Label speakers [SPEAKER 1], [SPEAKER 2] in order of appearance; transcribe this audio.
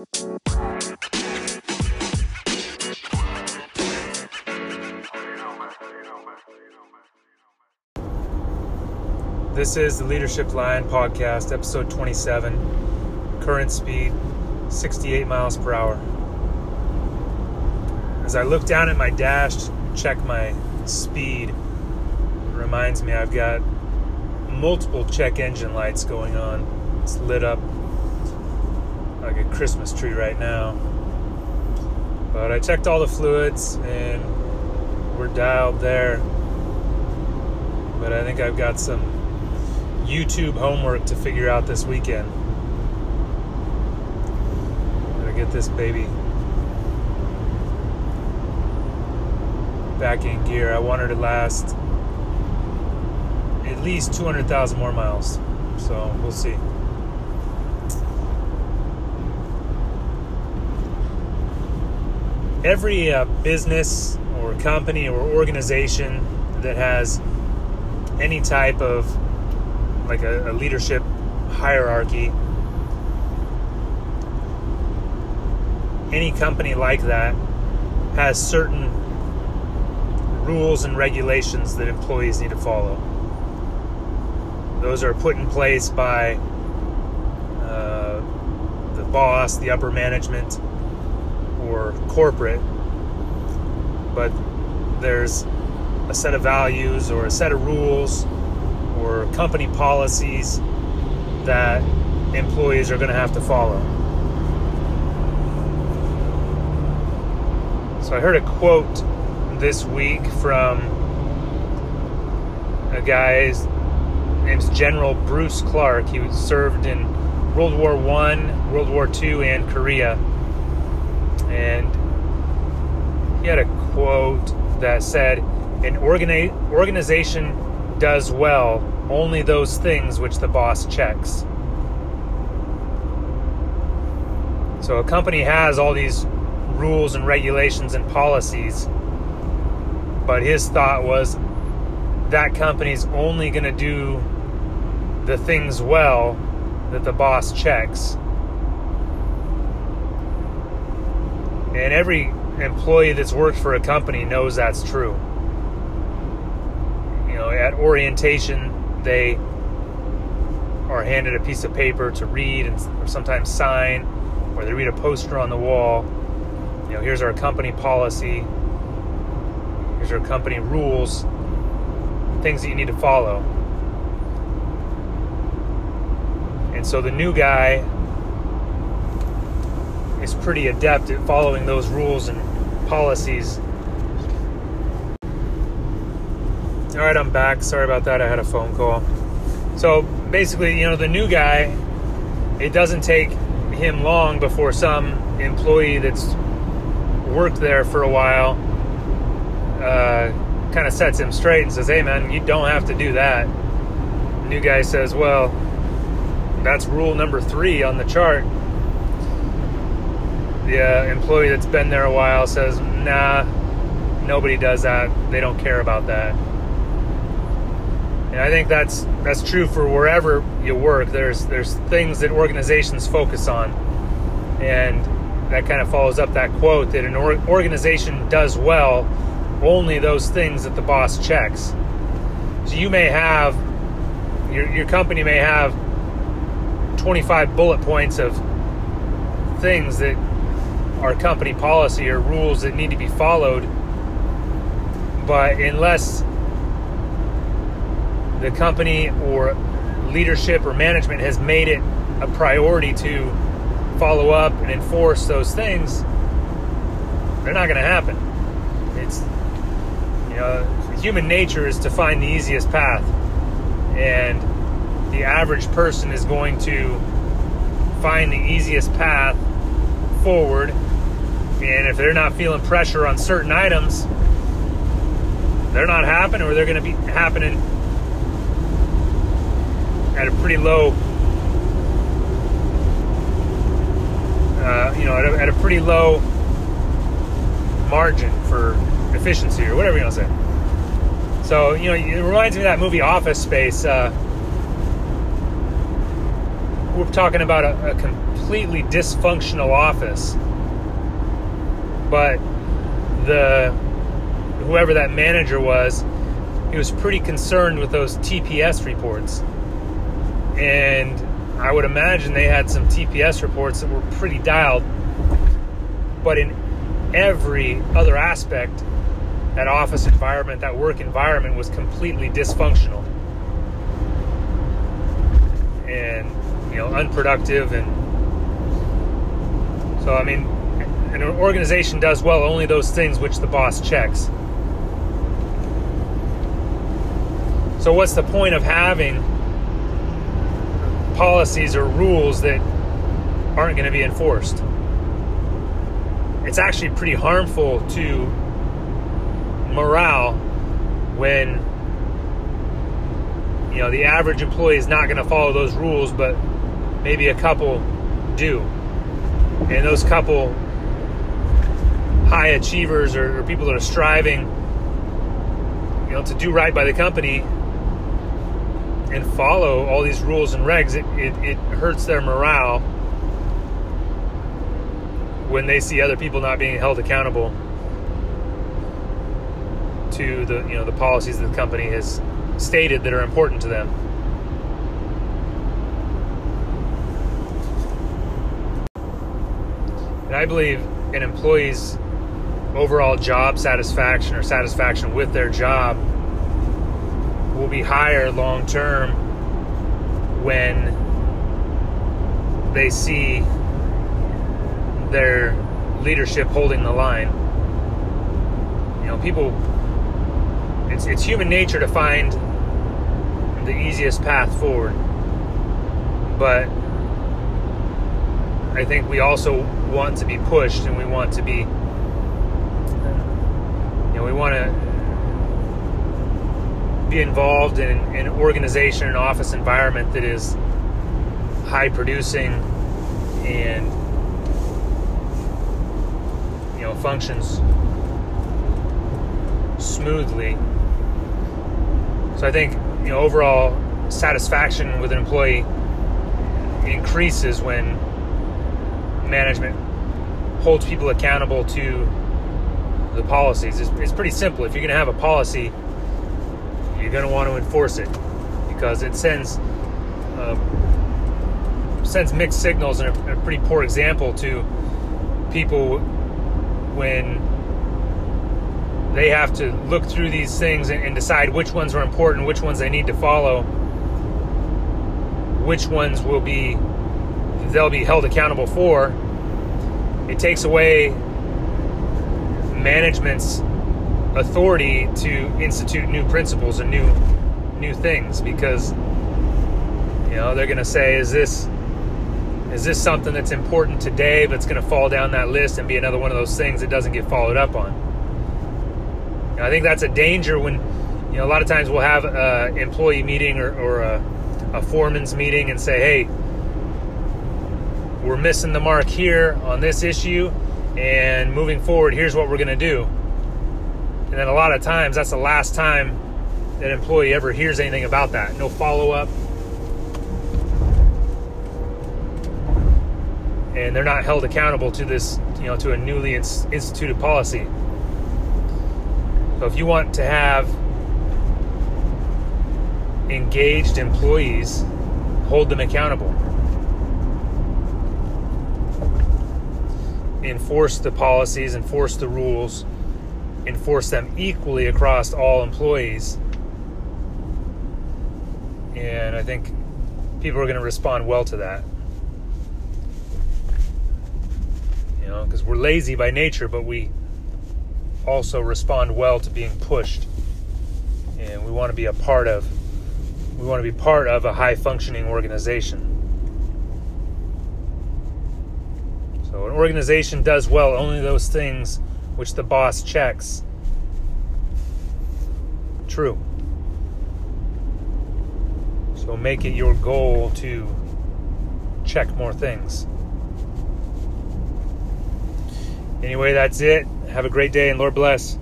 [SPEAKER 1] This is the Leadership Line podcast, episode 27. Current speed 68 miles per hour. As I look down at my dash to check my speed, it reminds me I've got multiple check engine lights going on. It's lit up like a Christmas tree right now. But I checked all the fluids and we're dialed there. But I think I've got some YouTube homework to figure out this weekend. Gotta get this baby back in gear. I want her to last at least 200,000 more miles. So we'll see. Every uh, business or company or organization that has any type of like a, a leadership hierarchy. Any company like that has certain rules and regulations that employees need to follow. Those are put in place by uh, the boss, the upper management, or corporate. But there's a set of values or a set of rules or company policies that employees are going to have to follow. So I heard a quote this week from a guy named General Bruce Clarke. He served in World War One, World War Two, and Korea, and he had a quote that said, "An organi- organization does well only those things which the boss checks. So a company has all these rules and regulations and policies, but his thought was that company's only going to do the things well that the boss checks. And every employee that's worked for a company knows that's true You know, at orientation, they are handed a piece of paper to read and or sometimes sign, or they read a poster on the wall. You know, here's our company policy. Here's our company rules. Things that you need to follow. And so the new guy is pretty adept at following those rules and policies All right, I'm back. Sorry about that. I had a phone call. So basically, you know, the new guy, it doesn't take him long before some employee that's worked there for a while uh, kind of sets him straight and says, hey, man, you don't have to do that. The new guy says, well, that's rule number three on the chart. The uh, employee that's been there a while says, nah, nobody does that. They don't care about that. And I think that's that's true for wherever you work. There's there's things that organizations focus on, and that kind of follows up that quote that an organization does well only those things that the boss checks. So you may have your your company may have 25 bullet points of things that are company policy or rules that need to be followed, but unless the company or leadership or management has made it a priority to follow up and enforce those things, they're not going to happen. It's, you know, human nature is to find the easiest path. And the average person is going to find the easiest path forward. And if they're not feeling pressure on certain items, they're not happening or they're going to be happening at a pretty low, uh, you know, at a, at a, pretty low margin for efficiency or whatever you want to say. So, you know, it reminds me of that movie Office Space. Uh, we're talking about a, a completely dysfunctional office, but the whoever that manager was, he was pretty concerned with those TPS reports. And I would imagine they had some TPS reports that were pretty dialed. But in every other aspect, that office environment, that work environment was completely dysfunctional and you know unproductive and so I mean an organization does well only those things which the boss checks. So what's the point of having policies or rules that aren't going to be enforced? It's actually pretty harmful to morale when you know the average employee is not going to follow those rules but maybe a couple do and those couple high achievers or, or people that are striving you know to do right by the company and follow all these rules and regs it, it, it hurts their morale when they see other people not being held accountable to the you know the policies that the company has stated that are important to them. And I believe an employee's overall job satisfaction or satisfaction with their job will be higher long term when they see their leadership holding the line. You know, people it's it's human nature to find the easiest path forward. But I think we also want to be pushed and we want to be know we want to be involved in, an organization an office environment that is high producing and you know functions smoothly. So I think you know overall satisfaction with an employee increases when management holds people accountable to the policies. It's, pretty simple. If you're going to have a policy, you're going to want to enforce it because it sends uh, sends mixed signals and a, a pretty poor example to people when they have to look through these things and, and decide which ones are important, which ones they need to follow, which ones will be they'll be held accountable for. It takes away management's authority to institute new principles and new new things because you know they're going to say is this is this something that's important today but it's going to fall down that list and be another one of those things that doesn't get followed up on? I think that's a danger when, you know, a lot of times we'll have an employee meeting or, or a, a foreman's meeting and say, hey, we're missing the mark here on this issue, and moving forward, here's what we're going to do. And then a lot of times, that's the last time that employee ever hears anything about that. No follow up. And they're not held accountable to this, you know, to a newly instituted policy. So if you want to have engaged employees, hold them accountable. Enforce the policies, enforce the rules, enforce them equally across all employees. And I think people are going to respond well to that. You know, because we're lazy by nature, but we also respond well to being pushed. And we want to be a part of we want to be part of a high functioning organization. So an organization does well only those things which the boss checks. True. So make it your goal to check more things. Anyway, that's it. Have a great day and Lord bless.